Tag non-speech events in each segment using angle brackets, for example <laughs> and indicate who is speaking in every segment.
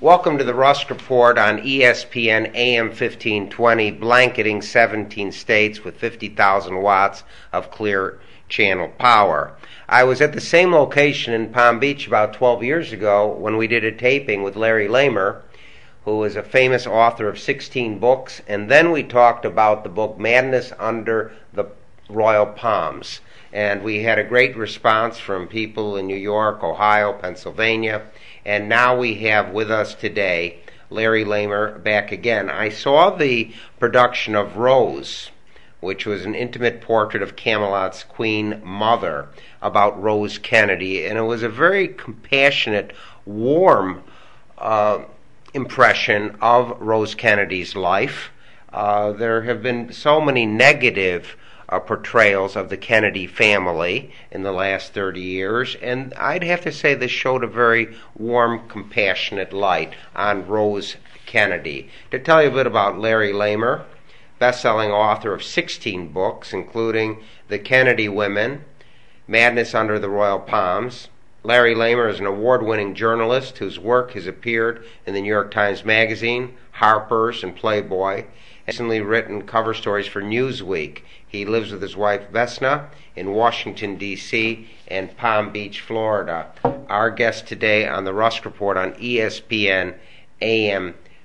Speaker 1: Welcome to the Rusk Report on ESPN AM 1520, blanketing 17 states with 50,000 watts of clear channel power. I was at the same location in Palm Beach about 12 years ago when we did a taping with Larry Leamer, who is a famous author of 16 books, and then we talked about the book Madness Under the Royal Palms. And we had a great response from people in New York, Ohio, Pennsylvania, and now we have with us today Larry Leamer back again. I saw the production of Rose, which was an intimate portrait of Camelot's queen mother about Rose Kennedy, and it was a very compassionate, warm uh, impression of Rose Kennedy's life. Uh, there have been so many negative uh, portrayals of the Kennedy family in the last 30 years, and I'd have to say this showed a very warm, compassionate light on Rose Kennedy. To tell you a bit about Larry Leamer, best-selling author of 16 books, including The Kennedy Women, Madness Under the Royal Palms. Larry Leamer is an award-winning journalist whose work has appeared in the New York Times Magazine, Harper's, and Playboy. Recently written cover stories for Newsweek. He lives with his wife Vesna in Washington, D.C. and Palm Beach, Florida. Our guest today on the Rusk Report on ESPN AM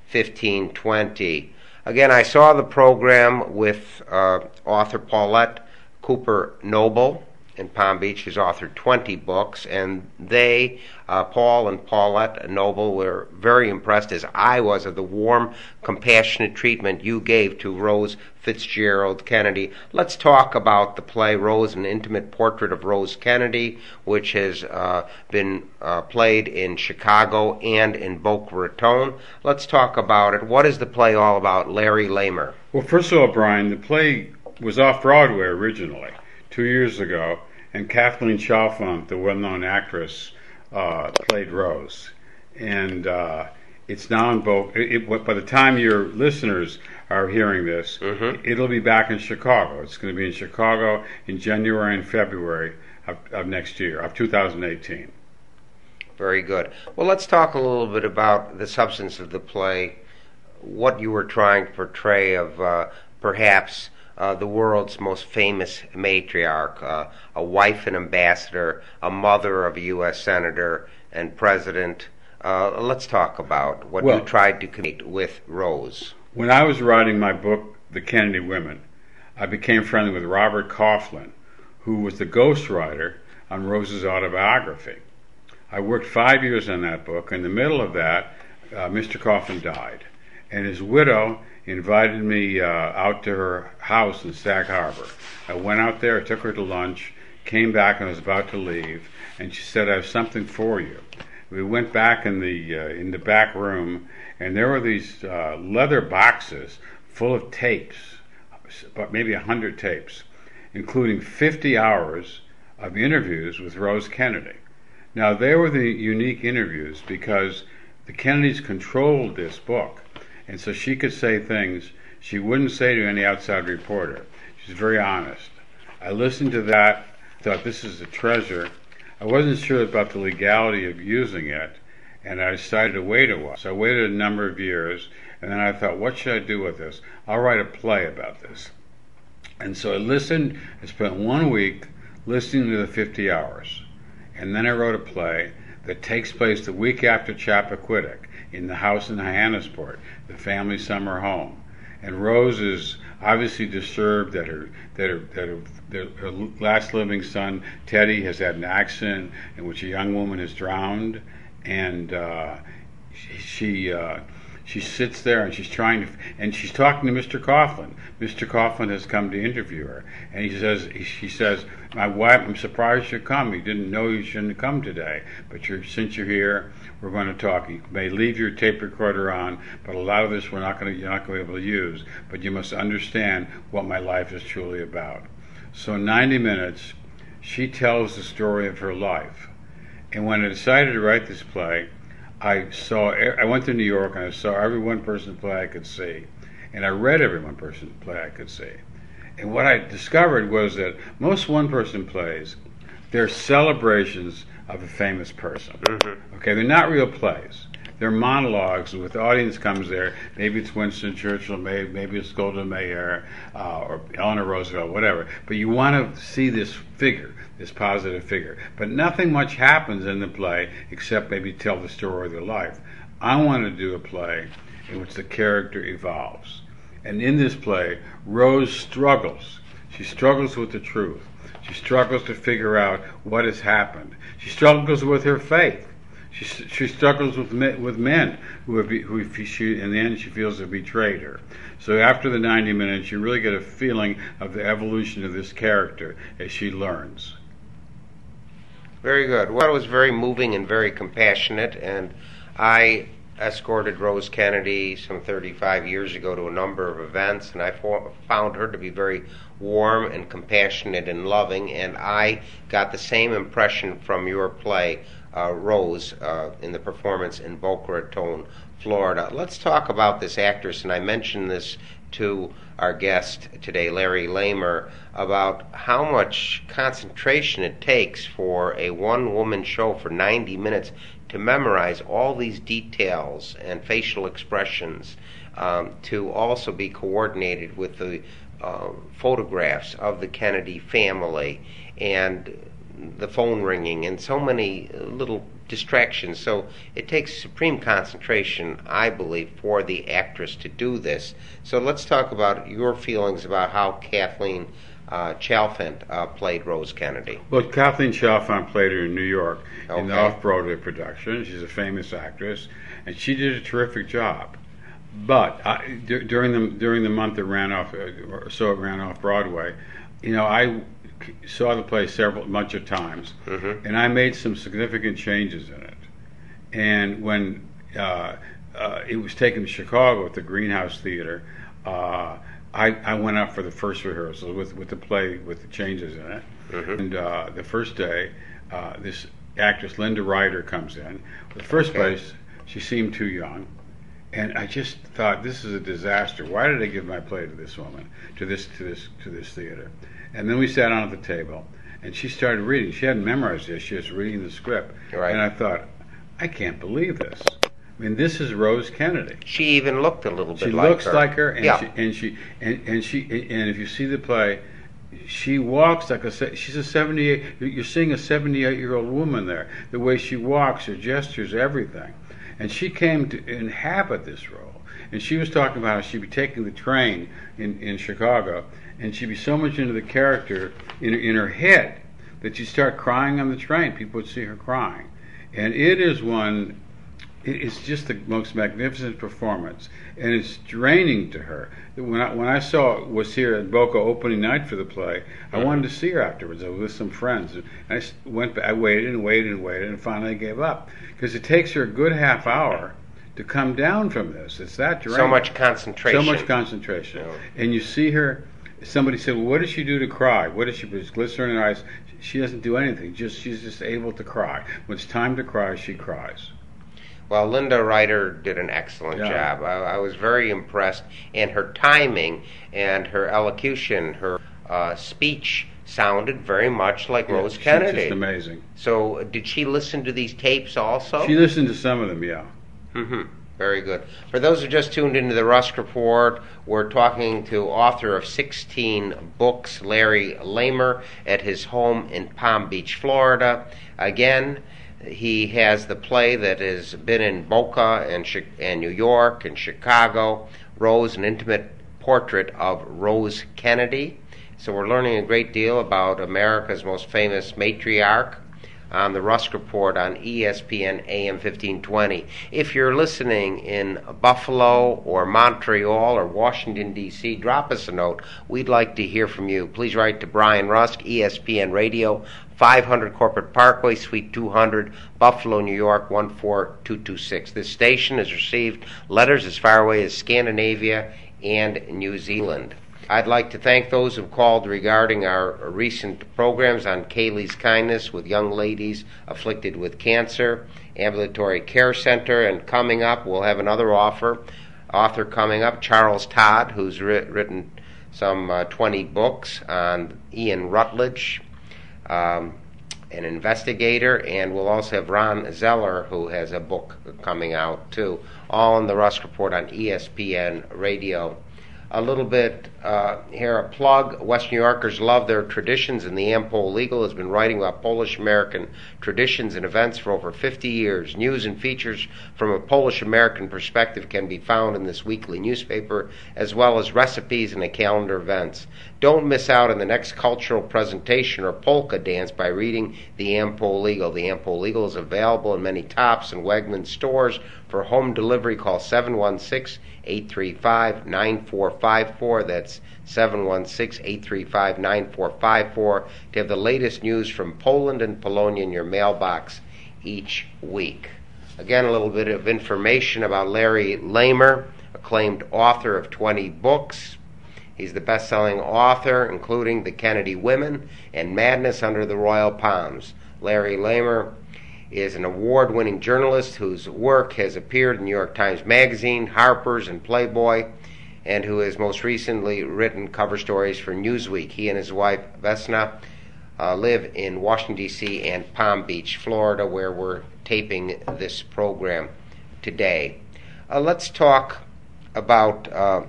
Speaker 1: 1520. Again, I saw the program with uh, author Paulette Cooper Noble in Palm Beach, who's authored 20 books, and they, uh, Paul and Paulette Noble, were very impressed, as I was, of the warm, compassionate treatment you gave to Rose Fitzgerald Kennedy. Let's talk about the play Rose, an intimate portrait of Rose Kennedy, which has uh, been uh, played in Chicago and in Boca Raton. Let's talk about it. What is the play all about, Larry Leamer?
Speaker 2: Well, first of all, Brian, the play was off Broadway originally two years ago, and Kathleen Chalfant, the well-known actress, uh, played Rose, and uh, it's now in both. It, it, by the time your listeners are hearing this,
Speaker 1: Mhm.
Speaker 2: it'll be back in Chicago. It's going to be in Chicago in January and February of, of next year, of 2018.
Speaker 1: Very good. Well, let's talk a little bit about the substance of the play, what you were trying to portray of uh, perhaps uh, the world's most famous matriarch, uh, a wife and ambassador, a mother of a U.S. senator and president. Uh, let's talk about what
Speaker 2: Well-
Speaker 1: you tried to create with Rose.
Speaker 2: When I was writing my book, The Kennedy Women, I became friendly with Robert Coughlin, who was the ghostwriter on Rose's autobiography. I worked five years on that book. In the middle of that, uh, Mr. Coughlin died, and his widow invited me uh, out to her house in Sag Harbor. I went out there, took her to lunch, came back, and was about to leave, and she said, "I have something for you." We went back in the uh, in the back room, and there were these uh, leather boxes full of tapes, about maybe a hundred tapes, including 50 hours of interviews with Rose Kennedy. Now they were the unique interviews because the Kennedys controlled this book, and so she could say things she wouldn't say to any outside reporter. She's very honest. I listened to that, thought this is a treasure. I wasn't sure about the legality of using it, and I decided to wait a while. So I waited a number of years, and then I thought, what should I do with this? I'll write a play about this. And so I listened, I spent one week listening to the 50 hours. And then I wrote a play that takes place the week after Chappaquiddick in the house in Hyannisport, the family summer home. And Rose is obviously disturbed that her that her that her, that her last living son Teddy has had an accident in which a young woman has drowned, and uh, she uh, She sits there and she's trying to, and she's talking to Mr. Coughlin. Mr. Coughlin has come to interview her, and he says, she says, "My wife, I'm surprised you come. You didn't know you shouldn't come today, but you're, since you're here, we're going to talk. You may leave your tape recorder on, but a lot of this we're not going to, you're not going to be able to use. But you must understand what my life is truly about." So, 90 minutes, she tells the story of her life. And when I decided to write this play, I saw I went to New York and I saw every one person play I could see, and I read every one person play I could see. And what I discovered was that most one person plays, they're celebrations of a famous person. Mm-hmm. Okay, they're not real plays. They're monologues with the audience comes there. Maybe it's Winston Churchill, maybe, maybe it's Golda Meir uh, or Eleanor Roosevelt, whatever. But you want to see this figure, this positive figure. But nothing much happens in the play except maybe tell the story of their life. I want to do a play in which the character evolves. And in this play, Rose struggles. She struggles with the truth. She struggles to figure out what has happened. She struggles with her faith. She, she struggles with men, with men who have who she in the end she feels have betrayed her. So after the 90 minutes, you really get a feeling of the evolution of this character as she learns.
Speaker 1: Very good. Well, it was very moving and very compassionate, and I escorted Rose Kennedy some 35 years ago to a number of events, and I found her to be very warm and compassionate and loving, and I got the same impression from your play uh, Rose uh, in the performance in Boca Raton, Florida. Let's talk about this actress, and I mentioned this to our guest today, Larry Leamer, about how much concentration it takes for a one woman show for 90 minutes to memorize all these details and facial expressions, um, to also be coordinated with the photographs of the Kennedy family and the phone ringing and so many little distractions. So it takes supreme concentration, I believe, for the actress to do this. So let's talk about your feelings about how Kathleen uh, Chalfant uh, played Rose Kennedy.
Speaker 2: Well, Kathleen Chalfant played her in New York okay. in the off Broadway production. She's a famous actress, and she did a terrific job. But d- during the during the month it ran off, uh, so it ran off Broadway, you know, I saw the play several bunch of times, mm-hmm. and I made some significant changes in it. And when uh, uh, it was taken to Chicago at the Greenhouse Theater, uh, I, I, went up for the first rehearsal with, with the play with the changes in it. Mm-hmm. And uh, the first day, uh, this actress Linda Reiter comes in. The first okay. place, she seemed too young. And I just thought this is a disaster. Why did I give my play to this woman, to this to this to this theater? And then we sat down at the table, and she started reading. She hadn't memorized this; she was reading the script.
Speaker 1: Right.
Speaker 2: And I thought, I can't believe this. I mean, this is Rose Kennedy.
Speaker 1: She even looked a little bit
Speaker 2: she
Speaker 1: like
Speaker 2: looks
Speaker 1: her.
Speaker 2: like her, and
Speaker 1: yeah.
Speaker 2: she and she and, and she and if you see the play, she walks like a she's a 78 you're seeing a 78 year old woman there the way she walks her gestures everything and she came to inhabit this role and she was talking about how she'd be taking the train in, in chicago and she'd be so much into the character in, in her head that she'd start crying on the train. People would see her crying. And it is one, it's just the most magnificent performance. And it's draining to her. When I, when I saw was here at Boca opening night for the play, I mm-hmm. wanted to see her afterwards. I was with some friends. And I went, I waited and waited and waited and finally gave up. Because it takes her a good half hour to come down from this. It's that draining.
Speaker 1: So much concentration.
Speaker 2: So much concentration. Yeah. And you see her somebody said, well, "What does she do to cry? What does she put glycerin in her eyes?" She doesn't do anything. Just she's just able to cry. When it's time to cry, she cries.
Speaker 1: Well, Linda Reiter did an excellent yeah. job. I, I, was very impressed, and her timing and her elocution, her uh, speech sounded very much like yeah, Rose Kennedy.
Speaker 2: Just amazing.
Speaker 1: So, did she listen to these tapes also?
Speaker 2: She listened to some of them, yeah.
Speaker 1: Mm-hmm. Very good. For those who just tuned into the Rusk Report, we're talking to author of 16 books, Larry Leamer, at his home in Palm Beach, Florida. Again, he has the play that has been in Boca and, and New York and Chicago, Rose, an intimate portrait of Rose Kennedy. So we're learning a great deal about America's most famous matriarch. on the Rusk Report on ESPN AM 1520. If you're listening in Buffalo or Montreal or Washington, D.C., drop us a note. We'd like to hear from you. Please write to Brian Rusk, ESPN Radio, 500 Corporate Parkway, Suite 200, Buffalo, New York 14226. This station has received letters as far away as Scandinavia and New Zealand. I'd like to thank those who've called regarding our recent programs on Kaylee's Kindness with young ladies afflicted with cancer, Ambulatory Care Center, and coming up, we'll have another offer. Author coming up, Charles Todd, who's writ- written some uh, 20 books on Ian Rutledge, um, an investigator, and we'll also have Ron Zeller, who has a book coming out too, all in the Rusk Report on ESPN Radio a little bit uh, here a plug. West New Yorkers love their traditions, and the Am-Pol Eagle has been writing about Polish American traditions and events for over 50 years. News and features from a Polish American perspective can be found in this weekly newspaper, as well as recipes and a calendar of events. Don't miss out on the next cultural presentation or polka dance by reading the Am-Pol Eagle. The Am-Pol Eagle is available in many Tops and Wegmans stores. For home delivery, call 716 835 9454. That's 716 835 9454 to have the latest news from Poland and Polonia in your mailbox each week. Again, a little bit of information about Larry Leamer, acclaimed author of 20 books. He's the best selling author, including The Kennedy Women and Madness Under the Royal Palms. Larry Leamer is an award winning journalist whose work has appeared in New York Times Magazine, Harper's, and Playboy, and who has most recently written cover stories for Newsweek. He and his wife, Vesna, uh, live in Washington, D.C. and Palm Beach, Florida, where we're taping this program today. Uh, let's talk about uh,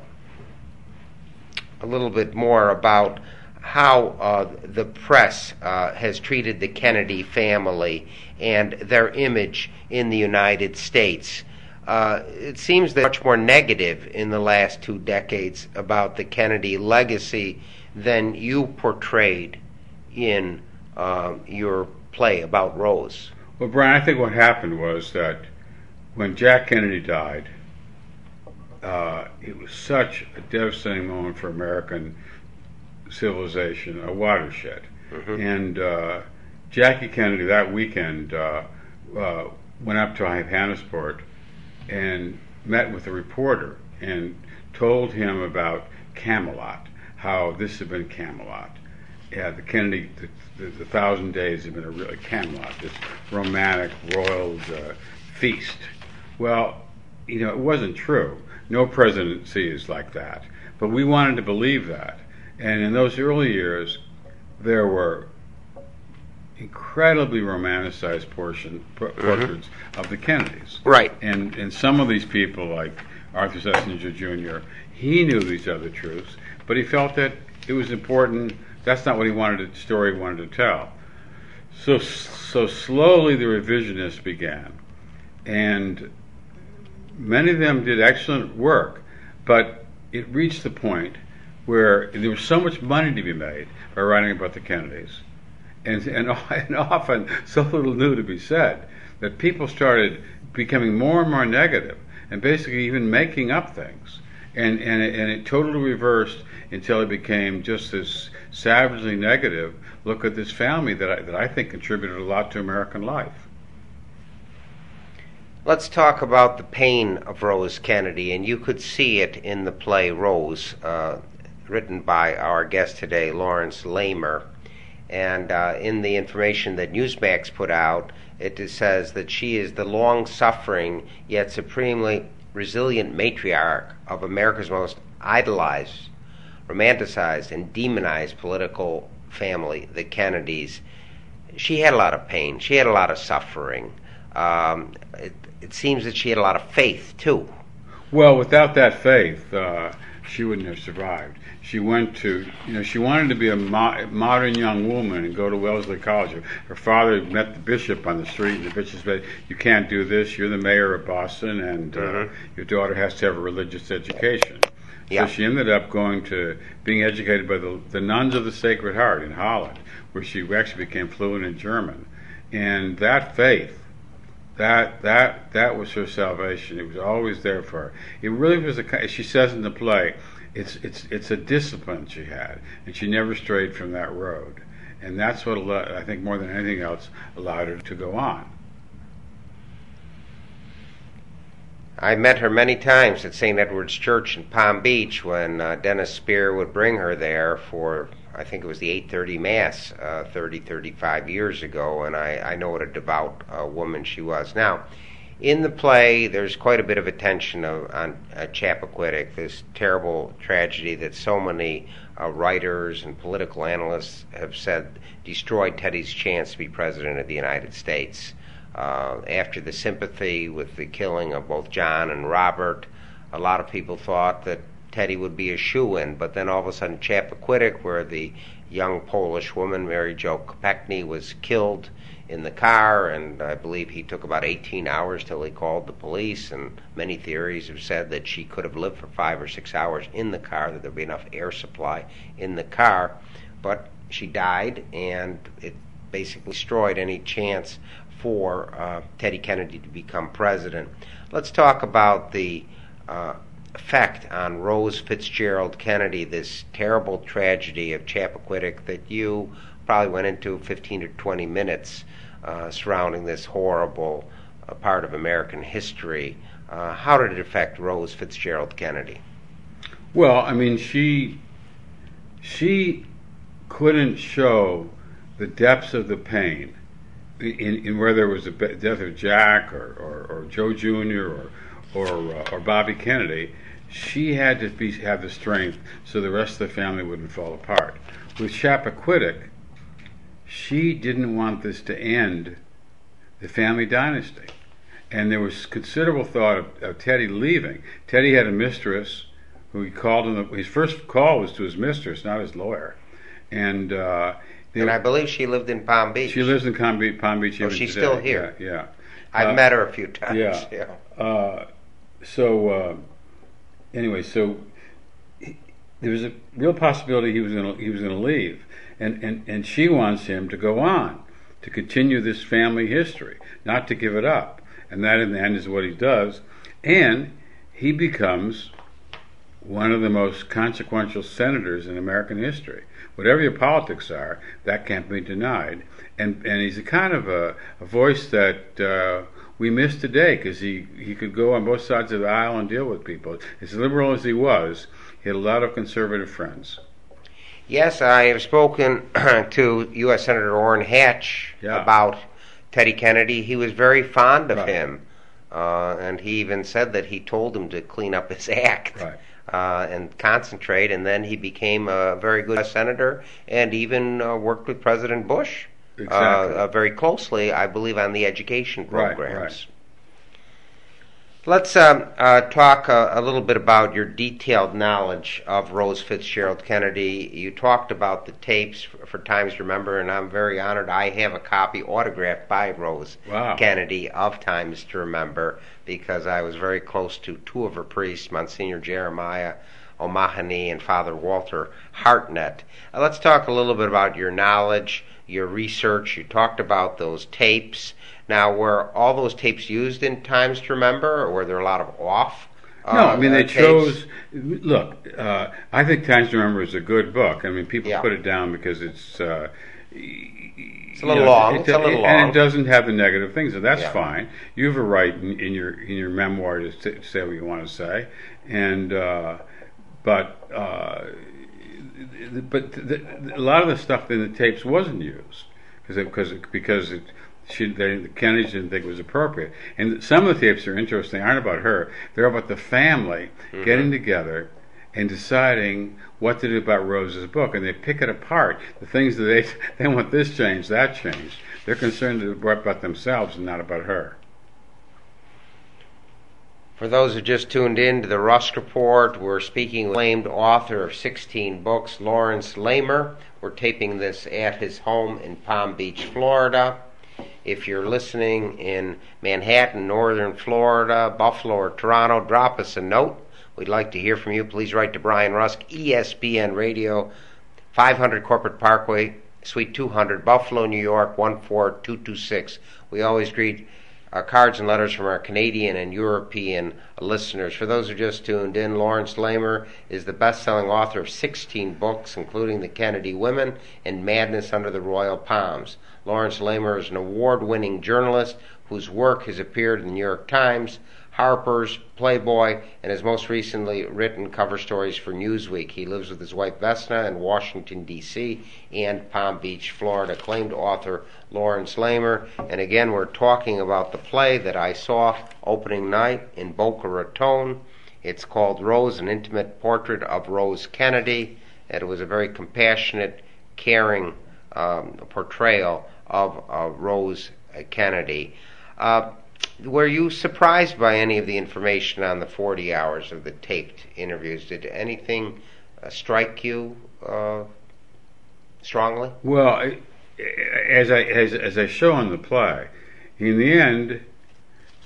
Speaker 1: a little bit more about how uh, the press uh, has treated the Kennedy family and their image in the United States. Uh, it seems that much more negative in the last two decades about the Kennedy legacy than you portrayed in uh, your play about Rose.
Speaker 2: Well, Brian, I think what happened was that when Jack Kennedy died, uh, it was such a devastating moment for American civilization, a watershed. And uh, Jackie Kennedy that weekend uh, uh, went up to Hyannisport and met with a reporter and told him about Camelot, how this had been Camelot. Yeah, the Kennedy, the, the, the Thousand Days had been a really Camelot, this romantic royal uh, feast. Well, you know, it wasn't true. No presidency is like that. But we wanted to believe that. And in those early years, there were incredibly romanticized portion, por- mm-hmm. portraits of the Kennedys.
Speaker 1: Right.
Speaker 2: And and some of these people, like Arthur Schlesinger Jr., he knew these other truths, but he felt that it was important. That's not what he wanted. The story he wanted to tell. So so slowly the revisionists began, and many of them did excellent work, but it reached the point where there was so much money to be made by writing about the Kennedys, and and, <laughs> and often so little new to be said that people started becoming more and more negative and basically even making up things. And, and, it, and it totally reversed until it became just this savagely negative look at this family that I, that I think contributed a lot to American life.
Speaker 1: Let's talk about the pain of Rose Kennedy, and you could see it in the play Rose, uh, written by our guest today, Lawrence Leamer. And uh, in the information that Newsmax put out, it says that she is the long suffering yet supremely resilient matriarch of America's most idolized, romanticized, and demonized political family, the Kennedys. She had a lot of pain, she had a lot of suffering. Um, it, it seems that she had a lot of faith, too.
Speaker 2: Well, without that faith, uh, she wouldn't have survived. She went to, you know, she wanted to be a mo- modern young woman and go to Wellesley College. Her father met the bishop on the street, and the bishop said, "You can't do this. You're the mayor of Boston, and uh,
Speaker 1: Mhm.
Speaker 2: your daughter has to have a religious education."
Speaker 1: Yeah.
Speaker 2: So she ended up going to being educated by the, the nuns of the Sacred Heart in Holland, where she actually became fluent in German. and that faith, that that that was her salvation. It was always there for her. It really was a. She says in the play, it's it's it's a discipline she had, and she never strayed from that road. And that's what allowed, I think more than anything else allowed her to go on.
Speaker 1: I met her many times at St. Edward's Church in Palm Beach when uh, Dennis Spear would bring her there for, I think it was the 8:30 Mass, uh, 30, 35 years ago, and I, I know what a devout uh, woman she was. Now, in the play, there's quite a bit of attention of, on uh, Chappaquiddick, this terrible tragedy that so many uh, writers and political analysts have said destroyed Teddy's chance to be president of the United States. Uh, after the sympathy with the killing of both John and Robert, a lot of people thought that Teddy would be a shoe in, but then all of a sudden, Chappaquiddick, where the young Polish woman, Mary Jo Kopechne, was killed in the car, and I believe he took about 18 hours till he called the police. And many theories have said that she could have lived for five or six hours in the car, that there'd be enough air supply in the car. But she died, and it basically destroyed any chance for uh, Teddy Kennedy to become president. Let's talk about the uh, effect on Rose Fitzgerald Kennedy, this terrible tragedy of Chappaquiddick that you probably went into 15 or 20 minutes uh, surrounding this horrible uh, part of American history. Uh, how did it affect Rose Fitzgerald Kennedy?
Speaker 2: Well, I mean, she she couldn't show the depths of the pain in, in whether it was the death of Jack or, or, or Joe Jr. or or, uh, or Bobby Kennedy, she had to be, have the strength so the rest of the family wouldn't fall apart. With Chappaquiddick, she didn't want this to end the family dynasty. And there was considerable thought of, of Teddy leaving. Teddy had a mistress who he called him. His first call was to his mistress, not his lawyer. And uh,
Speaker 1: and I believe she lived in Palm Beach.
Speaker 2: She lives in Palm Beach. Palm Beach
Speaker 1: oh, she's today. still here.
Speaker 2: Yeah, yeah.
Speaker 1: I've uh, met her a few times.
Speaker 2: Yeah. yeah. Uh, so uh, anyway, so he, there was a real possibility he was going he was going to leave, and, and and she wants him to go on, to continue this family history, not to give it up, and that in the end is what he does, and he becomes one of the most consequential senators in American history. Whatever your politics are, that can't be denied. And and he's a kind of a, a voice that uh, we miss today because he he could go on both sides of the aisle and deal with people. As liberal as he was, he had a lot of conservative friends.
Speaker 1: Yes, I have spoken <clears throat> to U.S. Senator Orrin Hatch yeah. about Teddy Kennedy. He was very fond of right. him. Uh, and he even said that he told him to clean up his <laughs> act.
Speaker 2: Right
Speaker 1: uh, and concentrate. And then he became a very good senator and even uh, worked with President Bush
Speaker 2: exactly.
Speaker 1: uh, very closely, I believe, on the education programs.
Speaker 2: Right, right.
Speaker 1: Let's um, uh, talk a, a, little bit about your detailed knowledge of Rose Fitzgerald Kennedy. You talked about the tapes for, for, Times to Remember, and I'm very honored. I have a copy autographed by Rose
Speaker 2: wow.
Speaker 1: Kennedy of Times to Remember because I was very close to two of her priests, Monsignor Jeremiah O'Mahony and Father Walter Hartnett. Uh, let's talk a little bit about your knowledge, your research. You talked about those tapes. Now, were all those tapes used in Times to Remember, or were there a lot of off?
Speaker 2: Uh, no, I mean they chose. Look, uh, I think Times to Remember is a good book. I mean, people yeah. put it down because it's. Uh,
Speaker 1: it's a little know, long. It, it's a little
Speaker 2: it,
Speaker 1: long,
Speaker 2: and it doesn't have the negative things, and that's yeah. fine. You have a right in, in, your in your memoir to say what you want to say, and uh, but uh, but the, a lot of the stuff in the tapes wasn't used because because because it she, they, the Kennedys didn't think it was appropriate. And some of the tapes are interesting, aren't about her. They're about the family mm-hmm. getting together and deciding what to do about Rose's book. And they pick it apart. The things that they, <laughs> they want this changed, that changed. They're concerned about themselves and not about her.
Speaker 1: For those who just tuned in to the Rusk Report, we're speaking with acclaimed author of 16 books, Lawrence Leamer. We're taping this at his home in Palm Beach, Florida. If you're listening in Manhattan, Northern Florida, Buffalo, or Toronto, drop us a note. We'd like to hear from you. Please write to Brian Rusk, ESPN Radio, 500 Corporate Parkway, Suite 200, Buffalo, New York 14226. We always greet our cards and letters from our Canadian and European listeners. For those who just tuned in, Lawrence Leamer is the best selling author of 16 books, including The Kennedy Women and Madness Under the Royal Palms. Lawrence Leamer is an award winning journalist whose work has appeared in the New York Times, Harper's, Playboy, and has most recently written cover stories for Newsweek. He lives with his wife Vesna in Washington, D.C. and Palm Beach, Florida. Acclaimed author Lawrence Leamer. And again, we're talking about the play that I saw opening night in Boca Raton. It's called Rose, an intimate portrait of Rose Kennedy. And it was a very compassionate, caring um, portrayal of uh, Rose Kennedy. Uh, were you surprised by any of the information on the 40 hours of the taped interviews? Did anything uh, strike you uh, strongly?
Speaker 2: Well, as I as, as I show in the play, in the end,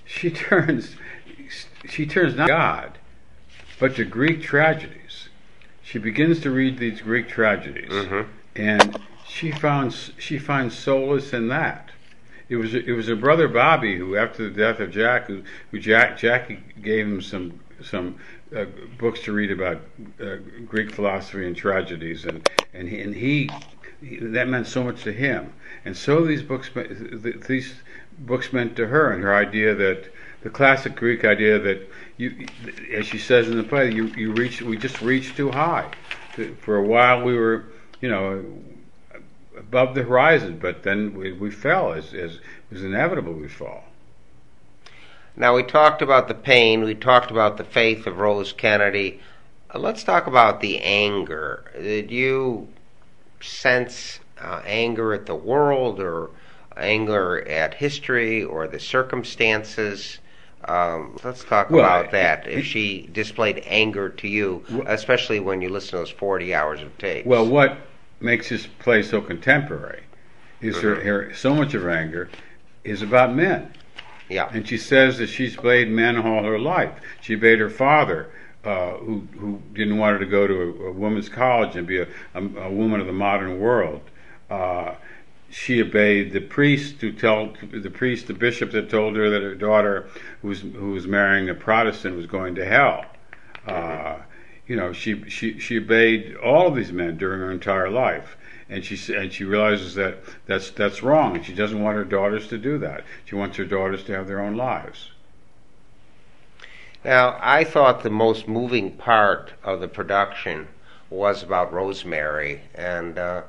Speaker 2: she <laughs> turns she turns not God, but to Greek tragedies. She begins to read these Greek tragedies,
Speaker 1: Mhm.
Speaker 2: and she found she finds solace in that. It was it was her brother Bobby who, after the death of Jack, who, who Jack Jackie gave him some some uh, books to read about uh, Greek philosophy and tragedies, and and he, and he that meant so much to him, and so these books these books meant to her, and her idea that the classic Greek idea that you, as she says in the play, you you reach we just reached too high. For a while we were, you know, above the horizon, but then we, we fell as, as it was inevitable we fall.
Speaker 1: Now, we talked about the pain, we talked about the faith of Rose Kennedy. Uh, let's talk about the anger. Did you sense uh, anger at the world or anger at history or the circumstances? Um, let's talk
Speaker 2: Well,
Speaker 1: about that. If she displayed anger to you, especially when you listen to those 40 hours of tapes.
Speaker 2: Well, what makes this play so contemporary is her, her so much of her anger is about men.
Speaker 1: yeah.
Speaker 2: And she says that she's played men all her life. She obeyed her father, uh, who who didn't want her to go to a, a women's college and be a, a, a woman of the modern world. Uh, she obeyed the priest who told the priest, the bishop that told her that her daughter, who was who was marrying a Protestant, was going to hell. Uh, you know, she, she she obeyed all of these men during her entire life, and she and she realizes that that's that's wrong, and she doesn't want her daughters to do that. She wants her daughters to have their own lives.
Speaker 1: Now, I thought the most moving part of the production was about Rosemary, and uh,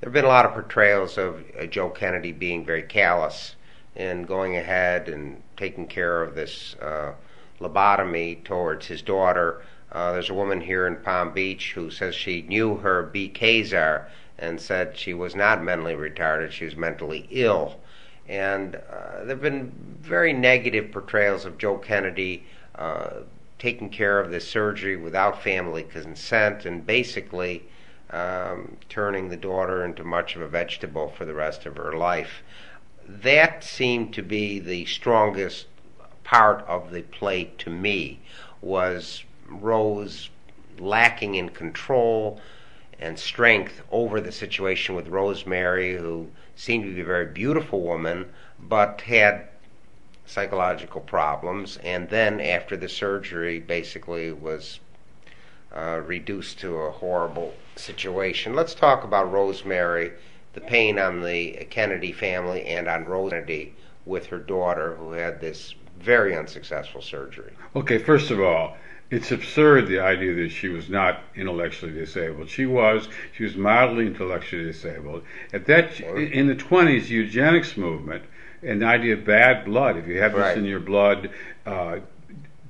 Speaker 1: there have been a lot of portrayals of uh, Joe Kennedy being very callous and going ahead and taking care of this uh, lobotomy towards his daughter. Uh, there's a woman here in Palm Beach who says she knew her B. Kazar and said she was not mentally retarded, she was mentally ill. And uh, there have been very negative portrayals of Joe Kennedy uh, taking care of this surgery without family consent and basically um, turning the daughter into much of a vegetable for the rest of her life. That seemed to be the strongest part of the play to me was Rose lacking in control and strength over the situation with Rosemary, who seemed to be a very beautiful woman, but had psychological problems, and then after the surgery, basically was uh, reduced to a horrible situation. Let's talk about Rosemary, the pain on the Kennedy family and on Rose Kennedy with her daughter, who had this very unsuccessful surgery.
Speaker 2: Okay, first of all, it's absurd the idea that she was not intellectually disabled. She was. She was mildly intellectually disabled. At that, in the twenties, eugenics movement and the idea of bad blood. If you have this in your blood, uh,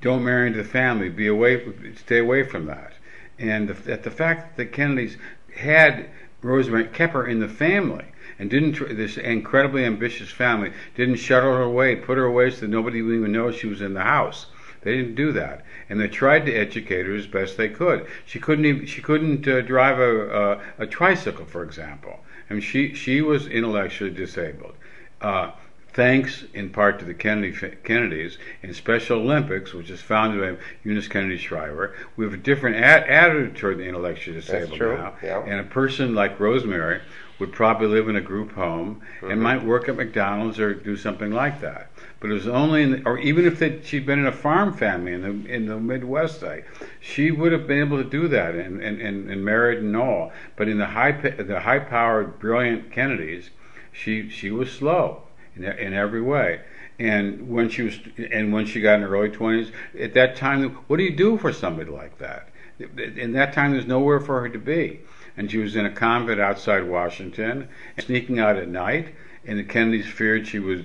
Speaker 2: don't marry into the family. Be away. Stay away from that. And the, the fact that the Kennedys had Rosemary kept her in the family and didn't this incredibly ambitious family didn't shuttle her away, put her away so that nobody would even know she was in the house. They didn't do that, and they tried to educate her as best they could. She couldn't even, she couldn't uh, drive a, a a tricycle, for example. I mean, she she was intellectually disabled. Uh, thanks in part to the Kennedy, Kennedys and Special Olympics, which is founded by Eunice Kennedy Shriver, we have a different a- attitude toward the intellectually disabled now.
Speaker 1: Yeah.
Speaker 2: And a person like Rosemary would probably live in a group home mm-hmm. and might work at McDonald's or do something like that. But it was only, in the, or even if they, she'd been in a farm family in the in the Midwest, I, she would have been able to do that and, and, and, and married and all. But in the high the high powered, brilliant Kennedys, she she was slow in, in every way. And when she was, and when she got in her early twenties, at that time, what do you do for somebody like that? In that time, there's nowhere for her to be and she was in a convent outside Washington, sneaking out at night. And the Kennedys feared she was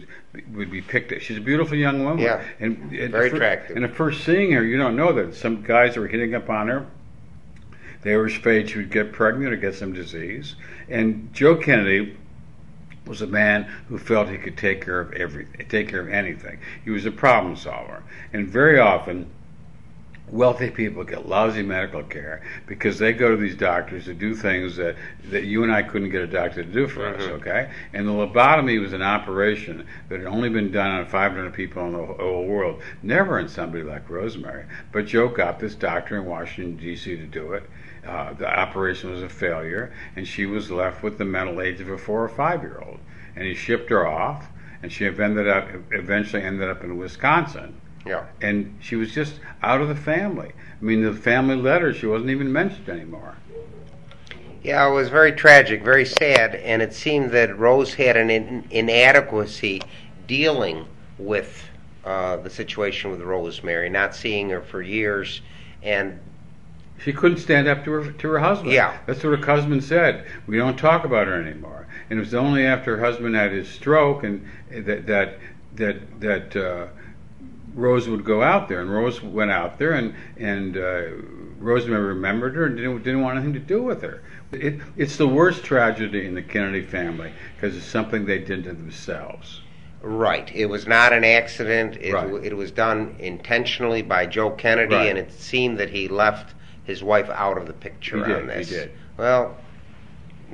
Speaker 2: would be picked. Up. She's a beautiful young woman.
Speaker 1: Yeah,
Speaker 2: and,
Speaker 1: and very attractive.
Speaker 2: And at first seeing her, you don't know that some guys were hitting up on her. They were afraid she would get pregnant or get some disease. And Joe Kennedy was a man who felt he could take care of everything, take care of anything. He was a problem solver, and very often wealthy people get lousy medical care because they go to these doctors to do things that, that you and I couldn't get a doctor to do for mm-hmm. us, okay? And the lobotomy was an operation that had only been done on 500 people in the whole world, never in somebody like Rosemary. But Joe got this doctor in Washington, D.C. to do it. Uh, the operation was a failure, and she was left with the mental age of a four or five year old. And he shipped her off, and she ended up, eventually ended up in Wisconsin
Speaker 1: yeah.
Speaker 2: And she was just out of the family. I mean, the family letters, she wasn't even mentioned anymore.
Speaker 1: Yeah, it was very tragic, very sad, and it seemed that Rose had an in- inadequacy dealing with uh, the situation with Rosemary, not seeing her for years, and
Speaker 2: she couldn't stand up to her to her husband.
Speaker 1: Yeah,
Speaker 2: that's what her husband said. We don't talk about her anymore. And it was only after her husband had his stroke and that that that that. Uh, Rose would go out there, and Rose went out there, and and uh, Rosemary remembered her and didn't didn't want anything to do with her. It, it's the worst tragedy in the Kennedy family because it's something they did to themselves.
Speaker 1: Right. It was not an accident. It,
Speaker 2: right.
Speaker 1: it was done intentionally by Joe Kennedy,
Speaker 2: right.
Speaker 1: and it seemed that he left his wife out of the picture
Speaker 2: he
Speaker 1: on this.
Speaker 2: He did.
Speaker 1: Well,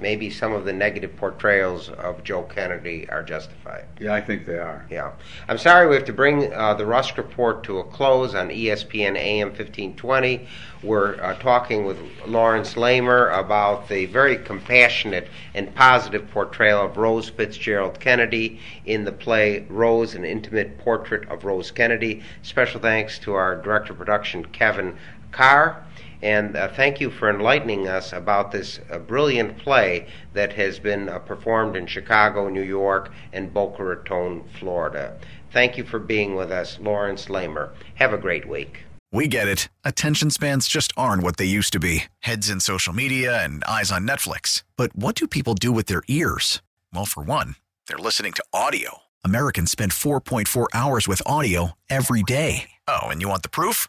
Speaker 1: maybe some of the negative portrayals of Joe Kennedy are justified.
Speaker 2: Yeah, I think they are.
Speaker 1: Yeah. I'm sorry we have to bring uh, the Rusk Report to a close on ESPN AM 1520. We're uh, talking with Lawrence Leamer about the very compassionate and positive portrayal of Rose Fitzgerald Kennedy in the play Rose, an intimate portrait of Rose Kennedy. Special thanks to our director of production, Kevin Carr. And uh, thank you for enlightening us about this uh, brilliant play that has been uh, performed in Chicago, New York, and Boca Raton, Florida. Thank you for being with us, Lawrence Leamer. Have a great week.
Speaker 3: We get it. Attention spans just aren't what they used to be heads in social media and eyes on Netflix. But what do people do with their ears? Well, for one, they're listening to audio. Americans spend 4.4 hours with audio every day. Oh, and you want the proof?